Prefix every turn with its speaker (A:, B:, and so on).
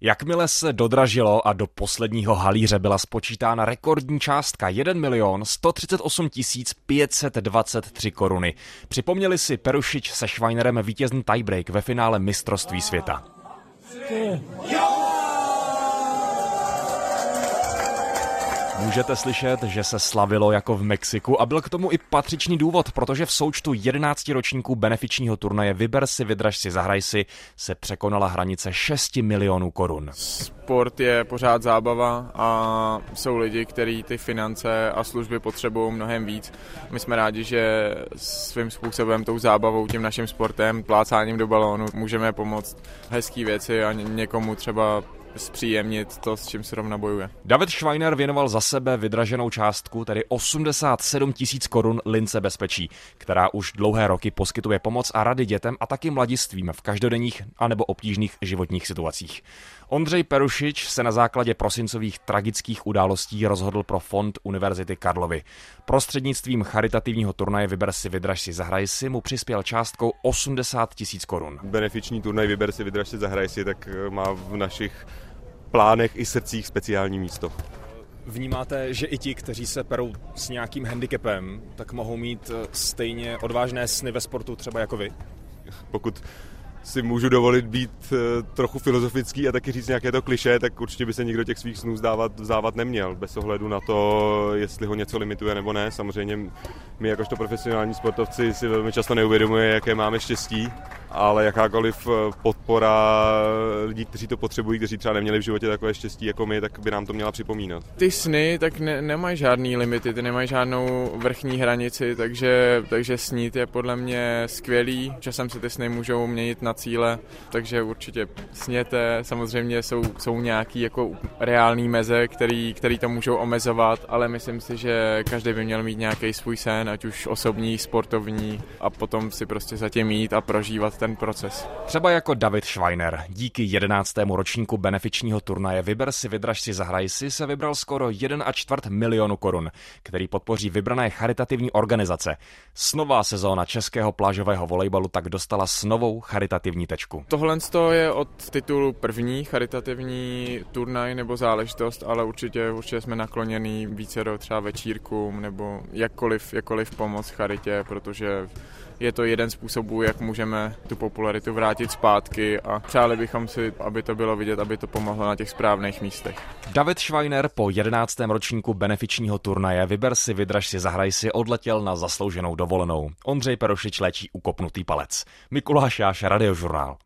A: Jakmile se dodražilo a do posledního halíře byla spočítána rekordní částka 1 milion 138 523 koruny, připomněli si Perušič se Schweinerem vítězný tiebreak ve finále mistrovství světa. Můžete slyšet, že se slavilo jako v Mexiku a byl k tomu i patřičný důvod, protože v součtu 11 ročníků benefičního turnaje Vyber si, vydraž si, zahraj si se překonala hranice 6 milionů korun.
B: Sport je pořád zábava a jsou lidi, kteří ty finance a služby potřebují mnohem víc. My jsme rádi, že svým způsobem, tou zábavou, tím naším sportem, plácáním do balónu můžeme pomoct hezký věci a někomu třeba zpříjemnit to, s čím se rovna bojuje.
A: David Schweiner věnoval za sebe vydraženou částku, tedy 87 tisíc korun Lince Bezpečí, která už dlouhé roky poskytuje pomoc a rady dětem a taky mladistvím v každodenních anebo obtížných životních situacích. Ondřej Perušič se na základě prosincových tragických událostí rozhodl pro fond Univerzity Karlovy. Prostřednictvím charitativního turnaje Vyber si, vydraž si, zahraj si mu přispěl částkou 80 tisíc korun.
C: Benefiční turnaj Vyber si, vydraž si, zahraj si, tak eh, má v našich plánech i srdcích speciální místo.
A: Vnímáte, že i ti, kteří se perou s nějakým handicapem, tak mohou mít eh, stejně odvážné sny ve sportu třeba jako vy?
C: Pokud si můžu dovolit být eh, trochu filozofický a taky říct nějaké to kliše, tak určitě by se nikdo těch svých snů zdávat, vzávat neměl, bez ohledu na to, jestli ho něco limituje nebo ne. Samozřejmě my jakožto profesionální sportovci si velmi často neuvědomuje, jaké máme štěstí, ale jakákoliv eh, podpora lidí, kteří to potřebují, kteří třeba neměli v životě takové štěstí jako my, tak by nám to měla připomínat.
B: Ty sny tak ne, nemají žádný limity, ty nemají žádnou vrchní hranici, takže, takže snít je podle mě skvělý. Časem se ty sny můžou měnit na cíle, takže určitě sněte. Samozřejmě jsou, jsou nějaký jako reální meze, který, který to můžou omezovat, ale myslím si, že každý by měl mít nějaký svůj sen, ať už osobní, sportovní a potom si prostě zatím jít a prožívat ten proces.
A: Třeba jako David Schweiner. Díky 11. ročníku benefičního turnaje Vyber si, vydraž si, zahraj si se vybral skoro 1,4 milionu korun, který podpoří vybrané charitativní organizace. Snová sezóna českého plážového volejbalu tak dostala s novou charitativní tečku.
B: Tohle je od titulu první charitativní turnaj nebo záležitost, ale určitě, určitě jsme nakloněni více do třeba večírkům nebo jakkoliv, jakkoliv pomoc charitě, protože je to jeden způsobů, jak můžeme tu popularitu vrátit zpátky a přáli bychom si, aby to bylo vidět, aby to pomohlo na těch správných místech.
A: David Schweiner po 11. ročníku benefičního turnaje Vyber si, vydraž si, zahraj si odletěl na zaslouženou dovolenou. Ondřej Perošič léčí ukopnutý palec. Mikuláš Jáš, Radiožurnál.